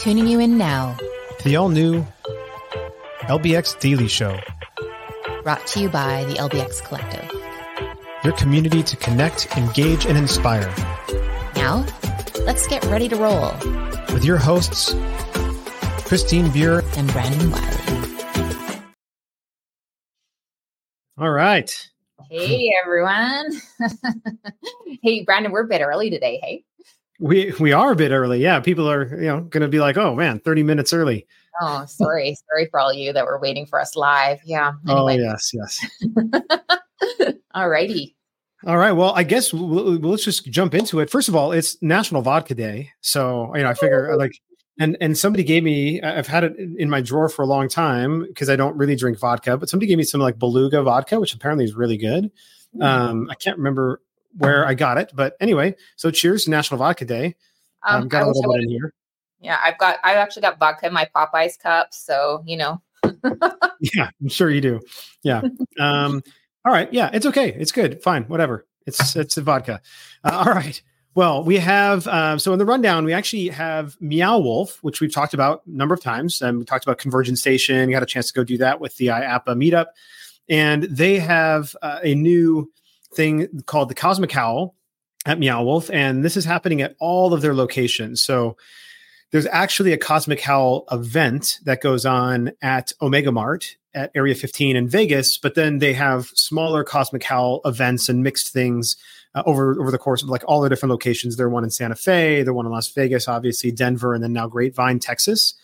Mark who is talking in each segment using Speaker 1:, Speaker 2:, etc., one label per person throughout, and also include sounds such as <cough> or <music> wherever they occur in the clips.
Speaker 1: Tuning you in now.
Speaker 2: The all new LBX Daily Show.
Speaker 1: Brought to you by the LBX Collective.
Speaker 2: Your community to connect, engage, and inspire.
Speaker 1: Now, let's get ready to roll.
Speaker 2: With your hosts, Christine Buer
Speaker 1: and Brandon Wiley.
Speaker 2: All right.
Speaker 3: Hey, everyone. <laughs> hey, Brandon, we're a bit early today. Hey.
Speaker 2: We we are a bit early. Yeah, people are you know going to be like, oh man, thirty minutes early.
Speaker 3: Oh, sorry, sorry for all you that were waiting for us live. Yeah.
Speaker 2: Oh, anyway. Oh yes, yes. <laughs>
Speaker 3: all righty.
Speaker 2: All right. Well, I guess we'll, we'll, let's just jump into it. First of all, it's National Vodka Day, so you know I figure like and and somebody gave me I've had it in my drawer for a long time because I don't really drink vodka, but somebody gave me some like Beluga vodka, which apparently is really good. Um, I can't remember where I got it. But anyway, so cheers to National Vodka Day. Um, um got a little bit in here.
Speaker 3: Yeah, I've got I've actually got vodka in my Popeyes cup, so you know. <laughs>
Speaker 2: yeah, I'm sure you do. Yeah. Um, all right. Yeah, it's okay. It's good. Fine. Whatever. It's it's a vodka. Uh, all right. Well, we have uh, so in the rundown, we actually have Meow Wolf, which we've talked about a number of times. And we talked about Convergence Station. You got a chance to go do that with the IAAPA meetup, and they have uh, a new thing called the Cosmic Howl at Meow Wolf, and this is happening at all of their locations. So there's actually a Cosmic Howl event that goes on at Omega Mart at Area 15 in Vegas, but then they have smaller Cosmic Howl events and mixed things uh, over over the course of like all the different locations. They're one in Santa Fe, they're one in Las Vegas, obviously Denver, and then now Grapevine, Texas.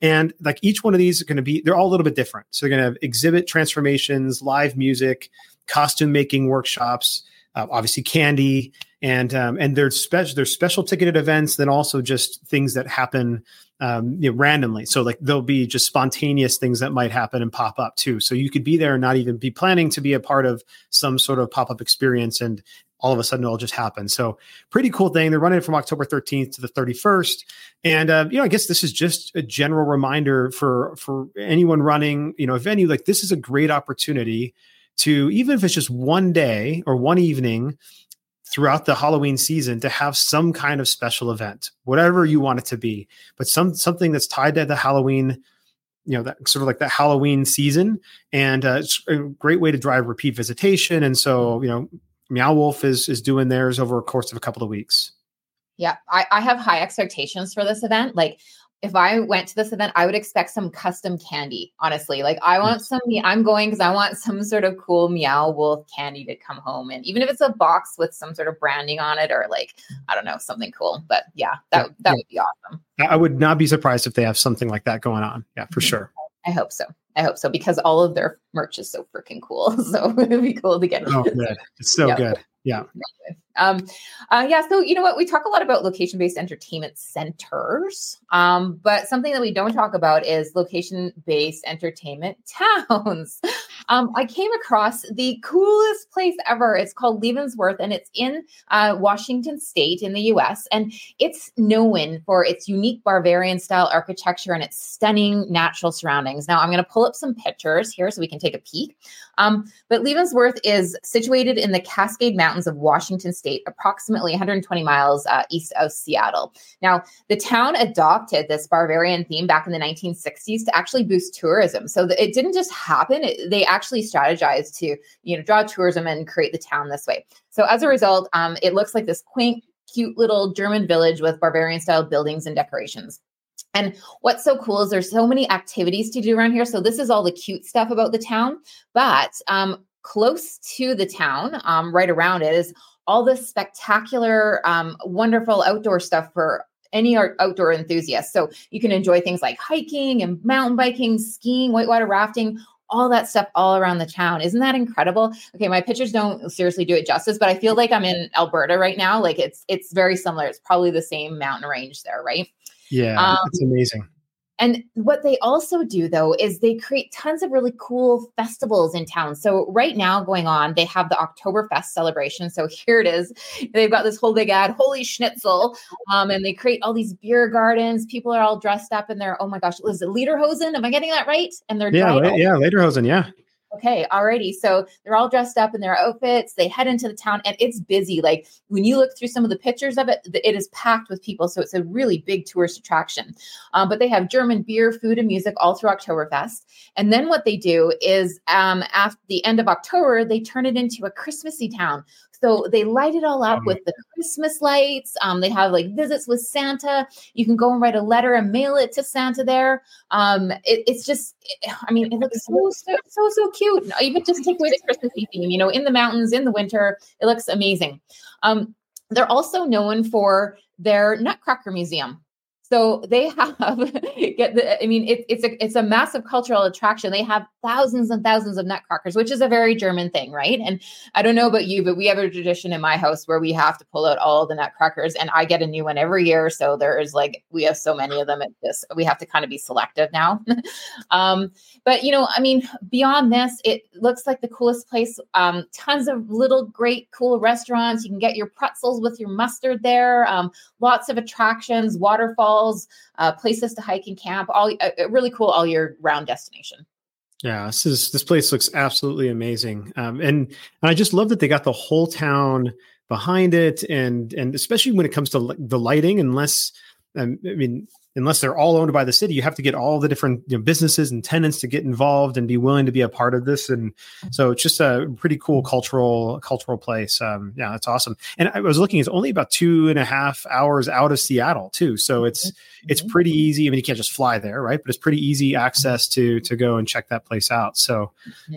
Speaker 2: And like each one of these are going to be, they're all a little bit different. So they're going to have exhibit transformations, live music, costume making workshops, uh, obviously candy, and um, and there's special there's special ticketed events, then also just things that happen um, you know, randomly. So like there'll be just spontaneous things that might happen and pop up too. So you could be there and not even be planning to be a part of some sort of pop up experience, and all of a sudden it'll just happen. So pretty cool thing. They're running from October 13th to the 31st, and uh, you know I guess this is just a general reminder for for anyone running you know a venue like this is a great opportunity to even if it's just one day or one evening throughout the Halloween season to have some kind of special event, whatever you want it to be, but some something that's tied to the Halloween, you know, that sort of like that Halloween season, and uh, it's a great way to drive repeat visitation. And so, you know, Meow Wolf is is doing theirs over a course of a couple of weeks.
Speaker 3: Yeah, I, I have high expectations for this event. Like if I went to this event, I would expect some custom candy, honestly. Like I want some I'm going because I want some sort of cool meow wolf candy to come home. And even if it's a box with some sort of branding on it or like, I don't know, something cool. But yeah, that, that yeah. would be awesome.
Speaker 2: I would not be surprised if they have something like that going on. Yeah, for mm-hmm. sure.
Speaker 3: I hope so. I hope so because all of their merch is so freaking cool. <laughs> So it'd be cool to get.
Speaker 2: Oh, good. It's so good. Yeah.
Speaker 3: Um, uh, yeah. So, you know what? We talk a lot about location based entertainment centers, um, but something that we don't talk about is location based entertainment <laughs> towns. Um, I came across the coolest place ever. It's called Leavenworth and it's in uh, Washington State in the US. And it's known for its unique Bavarian style architecture and its stunning natural surroundings. Now, I'm going to pull up some pictures here so we can take a peek. Um, but Leavenworth is situated in the Cascade Mountains of Washington State, approximately 120 miles uh, east of Seattle. Now, the town adopted this Bavarian theme back in the 1960s to actually boost tourism. So it didn't just happen; it, they actually strategized to, you know, draw tourism and create the town this way. So as a result, um, it looks like this quaint, cute little German village with Bavarian style buildings and decorations. And what's so cool is there's so many activities to do around here. So this is all the cute stuff about the town, but um, close to the town, um, right around it, is all this spectacular, um, wonderful outdoor stuff for any art, outdoor enthusiast. So you can enjoy things like hiking and mountain biking, skiing, whitewater rafting, all that stuff all around the town. Isn't that incredible? Okay, my pictures don't seriously do it justice, but I feel like I'm in Alberta right now. Like it's it's very similar. It's probably the same mountain range there, right?
Speaker 2: Yeah, um, it's amazing.
Speaker 3: And what they also do though is they create tons of really cool festivals in town. So right now going on, they have the Oktoberfest celebration. So <laughs> here it is. They've got this whole big ad, holy schnitzel. Um, and they create all these beer gardens. People are all dressed up in their, oh my gosh, is it Lederhosen? Am I getting that right? And they're
Speaker 2: yeah, la- yeah, Lederhosen, yeah.
Speaker 3: Okay, alrighty. So they're all dressed up in their outfits. They head into the town, and it's busy. Like when you look through some of the pictures of it, it is packed with people. So it's a really big tourist attraction. Um, but they have German beer, food, and music all through Oktoberfest. And then what they do is, um, after the end of October, they turn it into a Christmassy town. So they light it all up with the Christmas lights. Um, they have like visits with Santa. You can go and write a letter and mail it to Santa there. Um, it, it's just, it, <sighs> I mean, it looks so, so, so, so cute. Even just take away the Christmas theme, you know, in the mountains, in the winter, it looks amazing. Um, they're also known for their Nutcracker Museum. So they have <laughs> get the. I mean, it, it's a it's a massive cultural attraction. They have thousands and thousands of nutcrackers, which is a very German thing, right? And I don't know about you, but we have a tradition in my house where we have to pull out all the nutcrackers, and I get a new one every year. So there is like we have so many of them at this. We have to kind of be selective now. <laughs> um, but you know, I mean, beyond this, it looks like the coolest place. Um, tons of little great cool restaurants. You can get your pretzels with your mustard there. Um, lots of attractions, waterfalls uh, places to hike and camp, all a, really cool all year round destination.
Speaker 2: Yeah, this is this place looks absolutely amazing, um, and and I just love that they got the whole town behind it, and and especially when it comes to the lighting, unless um, I mean unless they're all owned by the city, you have to get all the different you know, businesses and tenants to get involved and be willing to be a part of this. And so it's just a pretty cool cultural cultural place. Um, yeah, that's awesome. And I was looking; it's only about two and a half hours out of Seattle too. So it's it's mm-hmm. pretty easy. I mean, you can't just fly there, right? But it's pretty easy access to to go and check that place out. So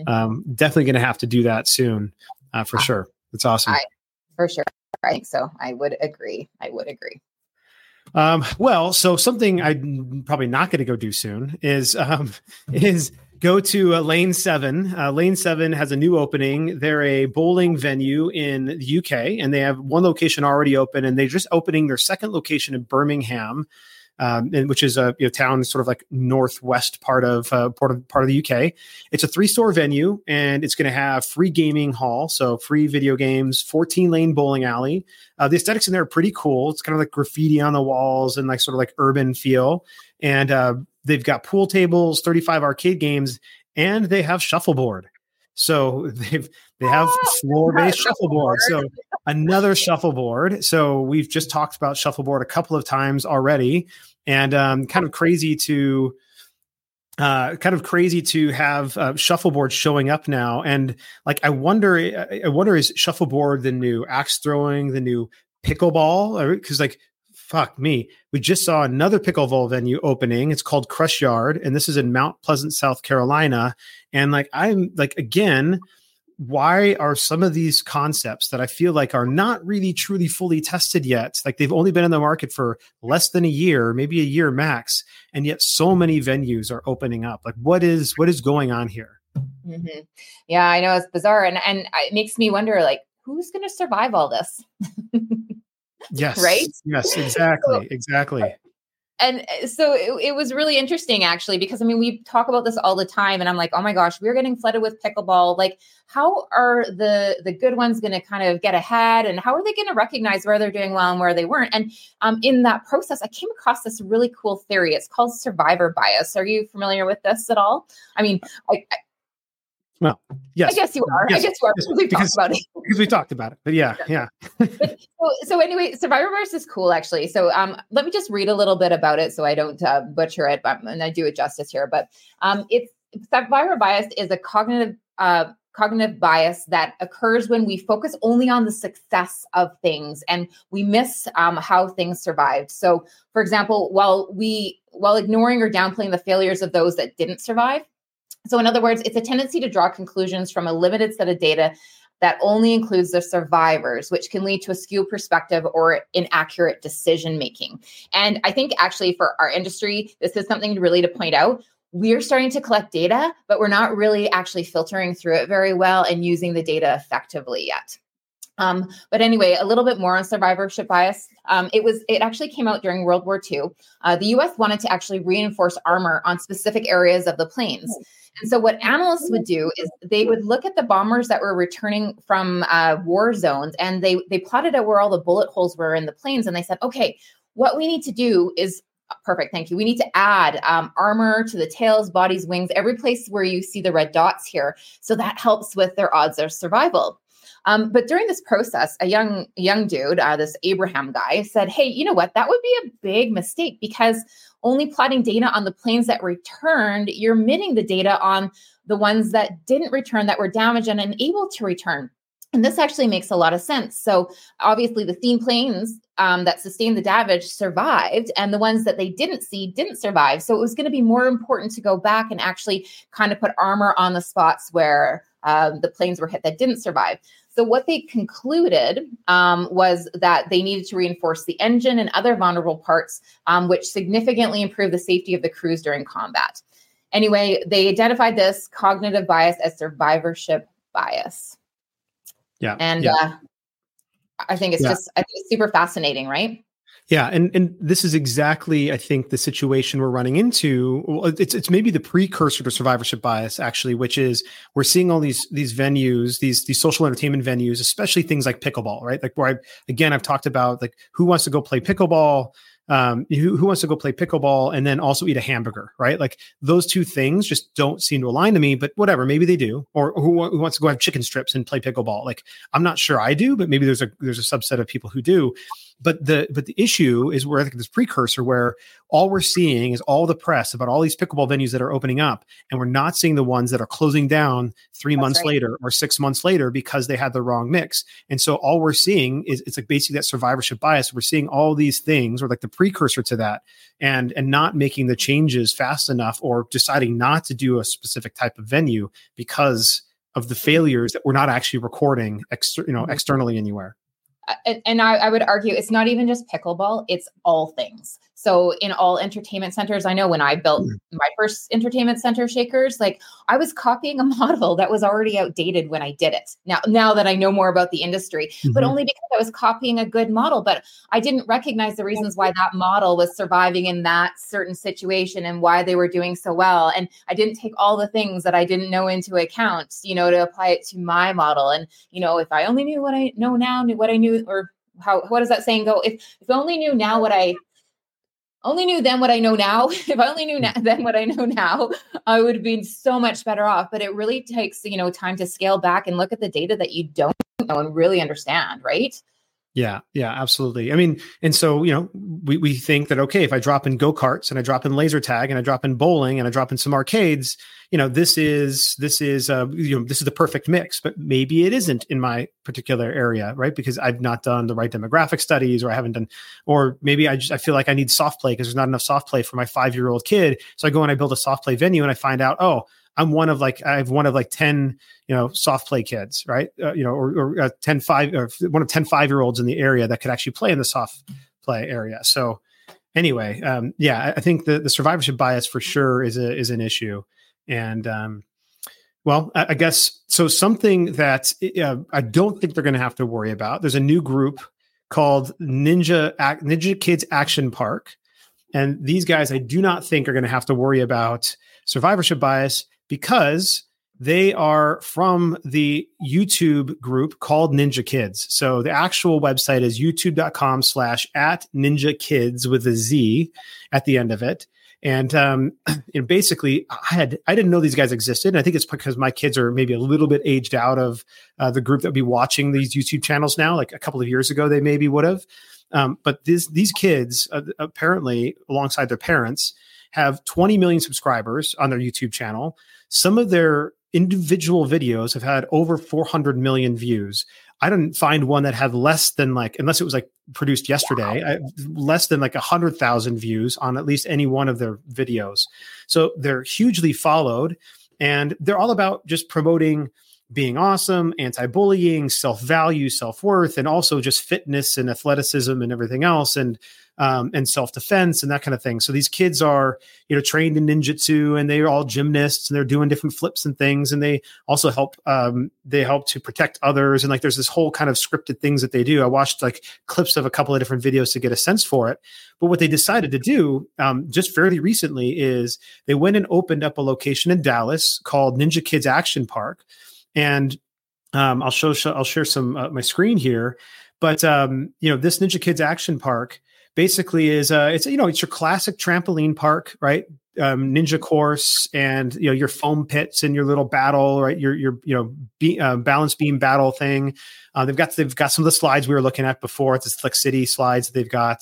Speaker 2: um, definitely going to have to do that soon uh, for sure. It's awesome. I,
Speaker 3: for sure. I think so. I would agree. I would agree.
Speaker 2: Um, well, so something I'm probably not going to go do soon is um, <laughs> is go to uh, Lane Seven. Uh, Lane Seven has a new opening. They're a bowling venue in the UK, and they have one location already open, and they're just opening their second location in Birmingham um, and, which is a you know, town sort of like northwest part of uh, part of part of the UK. It's a three store venue, and it's going to have free gaming hall, so free video games, fourteen lane bowling alley. Uh, the aesthetics in there are pretty cool. It's kind of like graffiti on the walls and like sort of like urban feel. And uh, they've got pool tables, thirty five arcade games, and they have shuffleboard. So <laughs> they've they have oh, floor based <laughs> shuffleboard. So another <laughs> shuffleboard. So we've just talked about shuffleboard a couple of times already, and um, kind of crazy to uh, kind of crazy to have uh, shuffleboard showing up now. And like, I wonder, I wonder is shuffleboard the new axe throwing, the new pickleball? Because like, fuck me, we just saw another pickleball venue opening. It's called Crush Yard, and this is in Mount Pleasant, South Carolina. And like, I'm like again why are some of these concepts that I feel like are not really truly fully tested yet, like they've only been in the market for less than a year, maybe a year max, and yet so many venues are opening up? Like, what is what is going on here?
Speaker 3: Mm-hmm. Yeah, I know it's bizarre, and and it makes me wonder, like, who's going to survive all this? <laughs>
Speaker 2: yes,
Speaker 3: right.
Speaker 2: Yes, exactly, <laughs> so, exactly
Speaker 3: and uh, so it, it, was really interesting actually because i mean we talk about this all the time and i'm like oh my gosh we're getting flooded with pickleball. Like how are the the good ones going to kind of get ahead and how are they going to recognize where they're doing well and where they weren't? And um, in that process i came across this really cool theory. It's called survivor bias. Are you familiar with this at all? I mean I, I
Speaker 2: well, yes.
Speaker 3: I guess you are. Yes. I guess you are because we've
Speaker 2: because,
Speaker 3: talked about it. <laughs>
Speaker 2: because we talked about it. But yeah, yeah. but, <laughs>
Speaker 3: so, so anyway, Survivor Bias is cool actually. So um, let me just read a little bit about it so I don't uh, butcher it, but and I do it justice here. But um, it's Survivor Bias is a cognitive uh, cognitive bias that occurs when we focus only on the success of things and we miss um, how things survived. So, for example, while we while ignoring or downplaying the failures of those that didn't survive so, in other words, it's a tendency to draw conclusions from a limited set of data that only includes the survivors, which can lead to a skewed perspective or inaccurate decision making. And I think actually for our industry, this is something really to point out. We're starting to collect data, but we're not really actually filtering through it very well and using the data effectively yet. Um, but anyway, a little bit more on survivorship bias. Um, it was it actually came out during World War II. Uh, the U.S. wanted to actually reinforce armor on specific areas of the planes. And so, what analysts would do is they would look at the bombers that were returning from uh, war zones, and they they plotted out where all the bullet holes were in the planes, and they said, okay, what we need to do is Perfect. Thank you. We need to add um, armor to the tails, bodies, wings, every place where you see the red dots here. So that helps with their odds of survival. Um, but during this process, a young young dude, uh, this Abraham guy, said, "Hey, you know what? That would be a big mistake because only plotting data on the planes that returned, you're omitting the data on the ones that didn't return, that were damaged and unable to return." And this actually makes a lot of sense. So obviously, the theme planes um, that sustained the damage survived, and the ones that they didn't see didn't survive. So it was going to be more important to go back and actually kind of put armor on the spots where um, the planes were hit that didn't survive. So what they concluded um, was that they needed to reinforce the engine and other vulnerable parts, um, which significantly improved the safety of the crews during combat. Anyway, they identified this cognitive bias as survivorship bias.
Speaker 2: Yeah,
Speaker 3: and
Speaker 2: yeah.
Speaker 3: Uh, I think it's
Speaker 2: Yeah.
Speaker 3: just I think it's super fascinating, right?
Speaker 2: Yeah, and and this is exactly I think the situation we're running into. It's it's maybe the precursor to survivorship bias actually, which is we're seeing all these these venues, these these social entertainment venues, especially things like pickleball, right? Like where I again I've talked about like who wants to go play pickleball, um, who who wants to go play pickleball and then also eat a hamburger, right? Like those two things just don't seem to align to me. But whatever, maybe they do. Or who, who wants to go have chicken strips and play pickleball? Like I'm not sure I do, but maybe there's a there's a subset of people who do but the but the issue is where I think this precursor where all we're seeing is all the press about all these pickleball venues that are opening up, and we're not seeing the ones that are closing down three
Speaker 3: That's
Speaker 2: months
Speaker 3: right.
Speaker 2: later or six months later because they had the wrong mix. And so all we're seeing is it's like basically that survivorship bias. We're seeing all these things or like the precursor to that, and and not making the changes fast enough or deciding not to do a specific type of venue because of the failures that we're not actually recording exter- you know
Speaker 3: Mhm.
Speaker 2: externally anywhere.
Speaker 3: And- and I, I would argue it's not even just pickleball it's all things so in all entertainment centers i know when i built my first entertainment center shakers like i was copying a <laughs> model that was already outdated when i did it now now that i know more about the industry but
Speaker 2: Mhm.
Speaker 3: only because i was copying a good model but i didn't recognize the reasons why that model was surviving in that certain situation and why they were doing so well and i didn't take all the things that i didn't know into account you know to apply it to my model and you know if i only knew what i know now knew what i knew or how what does that saying go if if I only knew now what i only knew then what i know now. <laughs> If i only knew hmm. now, then what i know now i would be so much better off. But it really takes you know time to scale back and look at the data that you don't know and really understand right
Speaker 2: Yeah, yeah, absolutely. I mean, and so, you know, we, we think that, okay, if I drop in go karts and I drop in laser tag and I drop in bowling and I drop in some arcades, you know, this is, this is, uh, you know, this is the perfect mix, but maybe it isn't in my particular area, right? Because I've not done the right demographic studies or I haven't done, or maybe I just, I feel like I need soft play because there's not enough soft play for my five year old kid. So I go and I build a soft play venue and I find out, oh, I'm one of like I have one of like 10, you know, soft play kids, right? Uh, you know, or, or uh, 10 5 or one of 10 5 year olds in the area that could actually play in the soft play area. So anyway, um, yeah, I, I think the the survivorship bias for sure is a is an issue. And um well, I, I guess so something that uh, I don't think they're going to have to worry about. There's a new group called Ninja Ac- Ninja Kids Action Park. And these guys I do not think are going to have to worry about survivorship bias because they are from the YouTube group called Ninja Kids. So the actual website is youtube.com slash at ninja kids with a Z at the end of it. And um, <clears throat> know, basically, I had I didn't know these guys existed. And I think it's because my kids are maybe a little bit aged out of uh, the group that would be watching these YouTube channels now. Like a couple of years ago, they maybe would have. Um, but this, these kids, uh, apparently, alongside their parents, have 20 million subscribers on their YouTube channel. Some of their individual videos have had over 400 million views. I didn't find one that had less than like, unless it was like produced yesterday, I, less than like a hundred thousand views on at least any one of their videos. So they're hugely followed, and they're all about just promoting being awesome, anti-bullying, self-value, self-worth, and also just fitness and athleticism and everything else, and um, and self-defense and that kind of thing. So these kids are, you know, trained in ninjutsu and they're all gymnasts and they're doing different flips and things, and they also help um, they help to protect others. And like there's this whole kind of scripted things that they do. I watched like clips of a couple of different videos to get a sense for it. But what they decided to do um, just fairly recently is they went and opened up a location in Dallas called Ninja Kids Action Park and um, I'll show, show I'll share some uh, my screen here. But um, you know, this Ninja Kids Action Park basically is uh, it's you know it's your classic trampoline park, right? Um, ninja course and you know your foam pits and your little battle, right? Your your you know be, uh, balance beam battle thing. Uh, they've got they've got some of the slides we were looking at before. It's the City slides they've got,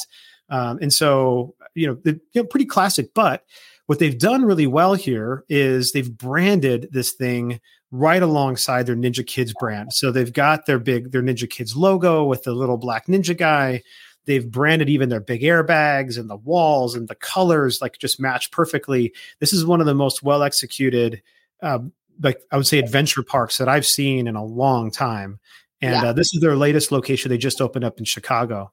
Speaker 2: um, and so you know, the, you know pretty classic. But what they've done really well here is they've branded this thing right alongside their Ninja Kids brand. So they've got their big their Ninja Kids logo with the little black ninja guy. They've branded even their big airbags and the walls and the colors like just match perfectly. This is one of the most well executed, uh, like I would say, adventure parks that I've seen in a long time. And yeah. uh, this is their latest location. They just opened up in Chicago.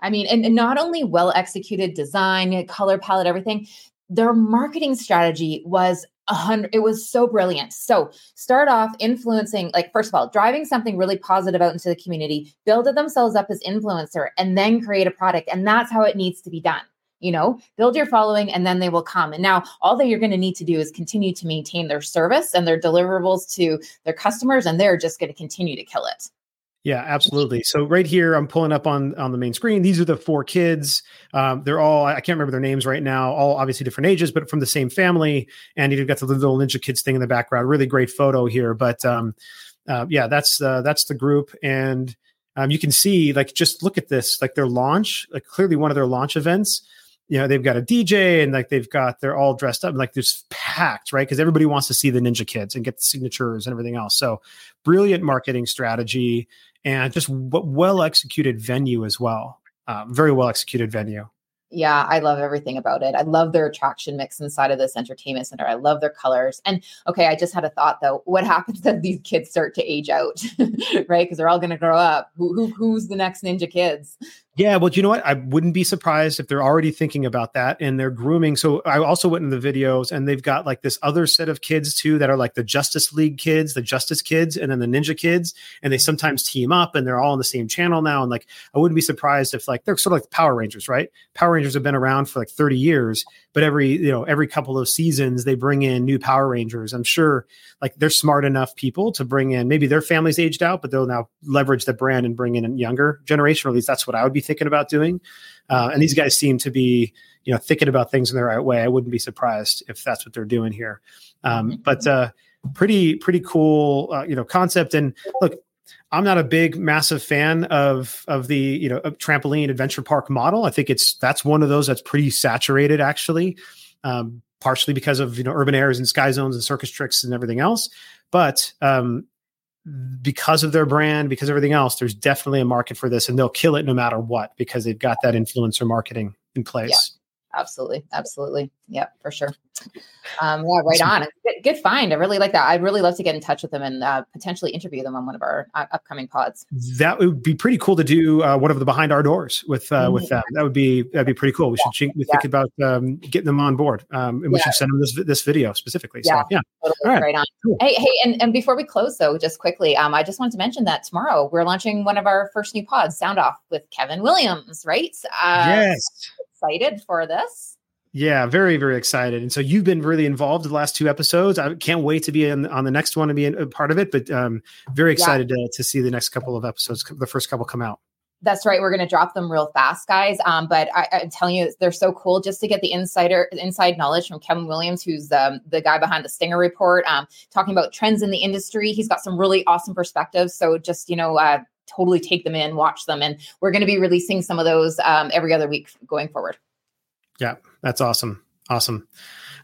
Speaker 3: I mean, and, and not only well executed design, color palette, everything, their marketing strategy was a hundred it was so brilliant. So start off influencing like first of all driving something really positive out into the community build themselves up as influencer and then create a product and that's how it needs to be done you know? Build your following and then they will come. And now all that you're going to need to do is continue to maintain their service and their deliverables to their customers and they're just going to continue to kill it
Speaker 2: yeah, absolutely. So right here, I'm pulling up on on the main screen. These are the four kids. Um, they're all I can't remember their names right now. All obviously different ages, but from the same family. And you've got the little Ninja Kids thing in the background. Really great photo here. But um, uh, yeah, that's uh, that's the group, and um, you can see like just look at this, like their launch, like clearly one of their launch events you know they've got a DJ and like they've got they're all dressed up like there's packed right because everybody wants to see the Ninja Kids and get the signatures and everything else. So brilliant marketing strategy and just well executed venue as well. Um, very well executed venue.
Speaker 3: Yeah, I love everything about it. I love their attraction mix inside of this entertainment center. I love their colors. And okay, I just had a thought though. What <laughs> happens if these kids start to age out, <laughs> right? Because they're all going to grow up. Who, who, who's the next Ninja Kids?
Speaker 2: Yeah, well, you know what? I wouldn't be surprised if they're already thinking about that and they're grooming. So I also went in the videos and they've got like this other set of kids too that are like the Justice League kids, the Justice kids, and then the Ninja kids. And they sometimes team up and they're all on the same channel now. And like, I wouldn't be surprised if like they're sort of like Power Rangers, right? Power Rangers have been around for like 30 years, but every, you know, every couple of seasons they bring in new Power Rangers. I'm sure like they're smart enough people to bring in maybe their family's aged out, but they'll now leverage the brand and bring in a younger generation, or at least that's what I would be thinking about doing. Uh, and these guys seem to be, you know, thinking about things in the right way. I wouldn't be surprised if that's what they're doing here. Um, mm-hmm. but uh, pretty, pretty cool, uh, you know, concept. And look, I'm not a big, massive fan of of the you know trampoline adventure park model. I think it's that's one of those that's pretty saturated, actually, um, partially because of you know urban airs and sky zones and Circus Trix and everything else. But um, because of their brand, because of everything else, there's definitely a market for this, and they'll kill it no matter what because they've got that influencer marketing in place.
Speaker 3: Absolutely. Absolutely. Yeah for sure um yeah right on good, good, find i really like that i'd really love to get in touch with them and uh, potentially interview them on one of our uh, upcoming pods
Speaker 2: that would be pretty cool to do uh, one of the behind our doors with uh, mm-hmm. with them that would be that'd be pretty cool we should we yeah. think about um, getting them on board um, and we yeah. should send them this this video specifically yeah, so, yeah.
Speaker 3: Totally. All right. right on cool. hey hey and, and before we close though just quickly um i just wanted to mention that tomorrow we're launching one of our first new pods sound off with kevin williams right
Speaker 2: uh, yes
Speaker 3: excited for this.
Speaker 2: Yeah, very, very excited. And so you've been really involved the last two episodes. I can't wait to be in, on the next one and be a part of it, but um, very excited yeah. to, to see the next couple of episodes, the first couple come out.
Speaker 3: That's right. We're going to drop them real fast, guys. Um, but I, am telling you, they're so cool just to get the insider inside knowledge from Kevin Williams, who's um, the guy behind the Stinger Report, um, talking about trends in the industry. He's got some really awesome perspectives. So just you know, uh, totally take them in, watch them, and we're going to be releasing some of those um, every other week going forward.
Speaker 2: Yeah, that's awesome. Awesome.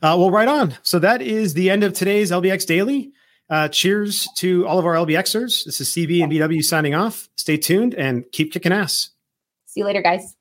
Speaker 2: Uh, well, right on. So that is the end of today's LBX Daily. Uh, cheers to all of our LBXers. This is CB and BW signing off. Stay tuned and keep kicking ass.
Speaker 3: See you later, guys.